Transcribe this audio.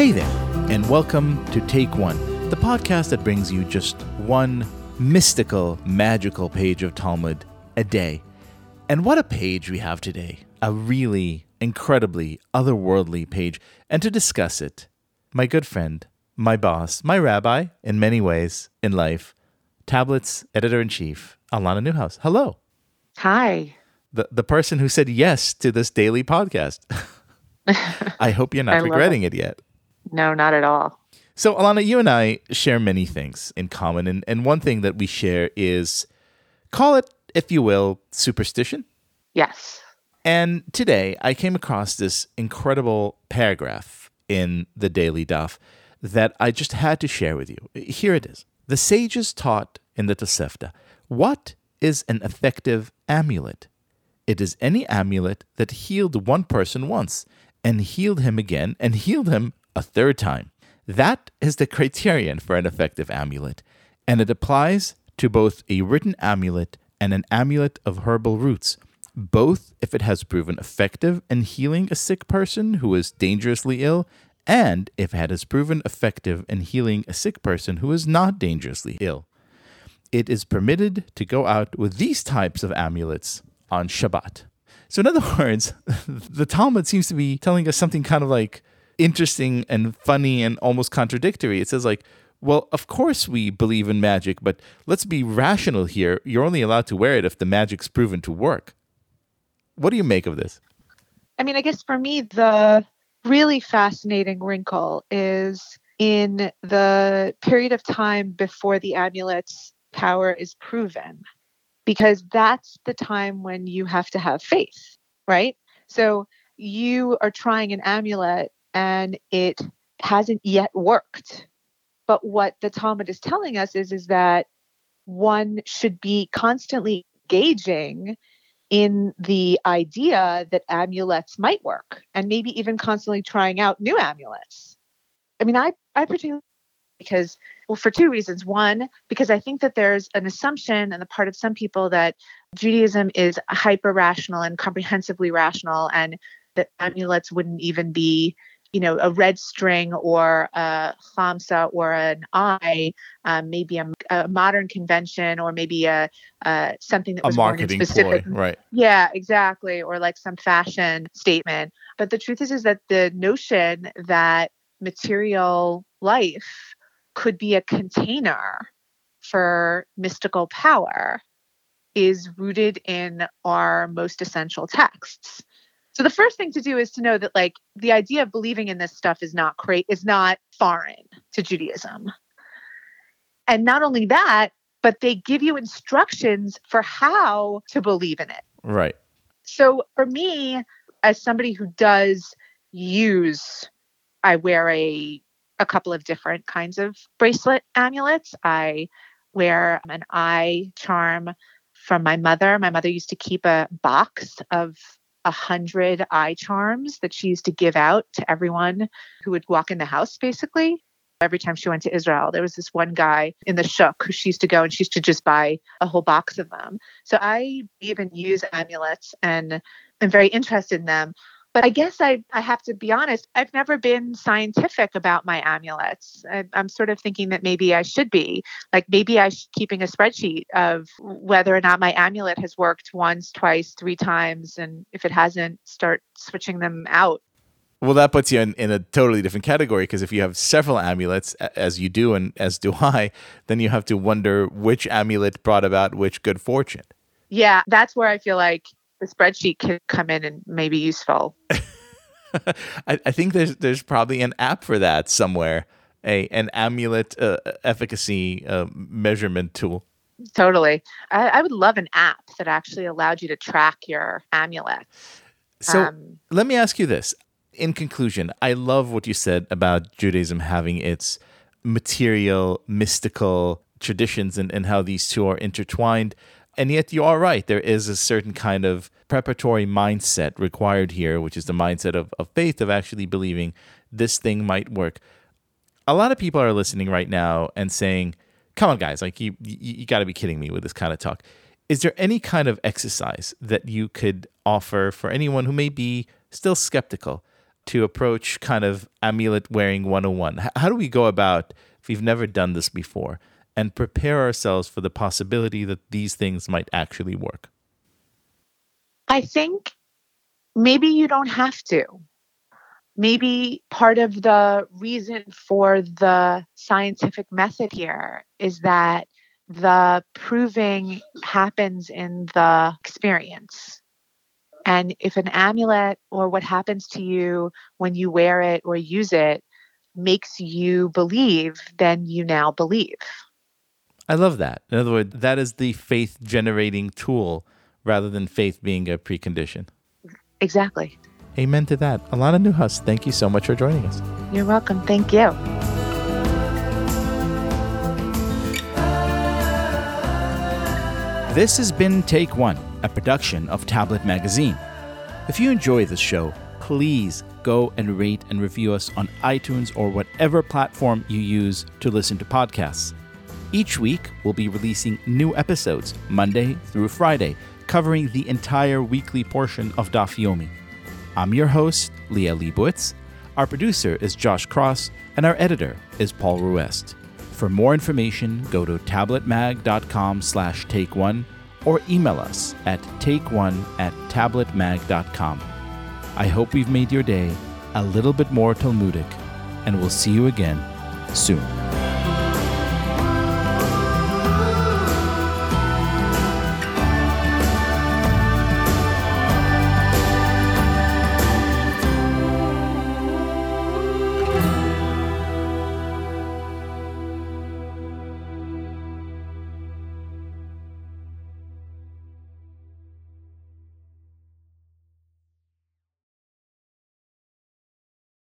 Hey there, and welcome to Take One, the podcast that brings you just one mystical, magical page of Talmud a day. And what a page we have today! A really incredibly otherworldly page. And to discuss it, my good friend, my boss, my rabbi in many ways in life, Tablets editor in chief, Alana Newhouse. Hello. Hi. The, the person who said yes to this daily podcast. I hope you're not regretting it. it yet. No, not at all. So, Alana, you and I share many things in common. And, and one thing that we share is call it, if you will, superstition. Yes. And today I came across this incredible paragraph in the Daily Daf that I just had to share with you. Here it is. The sages taught in the Tosefta what is an effective amulet? It is any amulet that healed one person once and healed him again and healed him a third time. That is the criterion for an effective amulet, and it applies to both a written amulet and an amulet of herbal roots, both if it has proven effective in healing a sick person who is dangerously ill, and if it has proven effective in healing a sick person who is not dangerously ill. It is permitted to go out with these types of amulets on Shabbat. So, in other words, the Talmud seems to be telling us something kind of like interesting and funny and almost contradictory. It says, like, well, of course we believe in magic, but let's be rational here. You're only allowed to wear it if the magic's proven to work. What do you make of this? I mean, I guess for me, the really fascinating wrinkle is in the period of time before the amulet's power is proven, because that's the time when you have to have faith, right? So you are trying an amulet and it hasn't yet worked. But what the Talmud is telling us is, is that one should be constantly engaging in the idea that amulets might work and maybe even constantly trying out new amulets. I mean, I, I particularly because well for two reasons one because i think that there's an assumption on the part of some people that judaism is hyper rational and comprehensively rational and that amulets wouldn't even be you know, a red string or a khamsa or an eye, um, maybe a, a, modern convention or maybe a, a something that was a marketing specific, ploy, right? Yeah, exactly, or like some fashion statement. But the truth is, is that the notion that material life could be a container for mystical power is rooted in our most essential texts. So the first thing to do is to know that like the idea of believing in this stuff is not great is not foreign to Judaism. And not only that, but they give you instructions for how to believe in it. Right. So for me, as somebody who does use, I wear a a couple of different kinds of bracelet amulets. I wear an eye charm from my mother. My mother used to keep a box of a hundred eye charms that she used to give out to everyone who would walk in the house basically every time she went to Israel. There was this one guy in the shuk who she used to go and she used to just buy a whole box of them. So I even use amulets and I'm very interested in them. But I guess I, I have to be honest, I've never been scientific about my amulets. I, am sort of thinking that maybe I should be. Like maybe I should keeping a spreadsheet of whether or not my amulet has worked once, twice, three times. And if it hasn't, start switching them out. Well, that puts you in, in a totally different category because if you have several amulets, as you do and as do I, then you have to wonder which amulet brought about which good fortune. Yeah, that's where I feel like the spreadsheet could come in and maybe useful. I, I, think there's there's probably an app for that somewhere, a an amulet uh, efficacy uh, measurement tool. Totally, I, I, would love an app that actually allowed you to track your amulet. So um, let me ask you this: in conclusion, I love what you said about Judaism having its material, mystical traditions and, and how these two are intertwined. And yet, you are right. There is a certain kind of preparatory mindset required here, which is the mindset of, of faith, of actually believing this thing might work. A lot of people are listening right now and saying, come on, guys, like you, you, you got to be kidding me with this kind of talk. Is there any kind of exercise that you could offer for anyone who may be still skeptical to approach kind of amulet wearing 101? How do we go about, if we've never done this before, and prepare ourselves for the possibility that these things might actually work? I think maybe you don't have to. Maybe part of the reason for the scientific method here is that the proving happens in the experience. And if an amulet or what happens to you when you wear it or use it makes you believe, then you now believe. I love that. In other words, that is the faith generating tool rather than faith being a precondition. Exactly. Amen to that. Alana Newhouse, thank you so much for joining us. You're welcome. Thank you. This has been Take One, a production of Tablet Magazine. If you enjoy this show, please go and rate and review us on iTunes or whatever platform you use to listen to podcasts. Each week, we'll be releasing new episodes, Monday through Friday, covering the entire weekly portion of Daf Yomi. I'm your host, Liel Leibovitz. Our producer is Josh Cross, and our editor is Paul Ruest. For more information, go to tabletmag.com slash take one or email us at takeone at tabletmag.com. I hope we've made your day a little bit more Talmudic, and we'll see you again soon.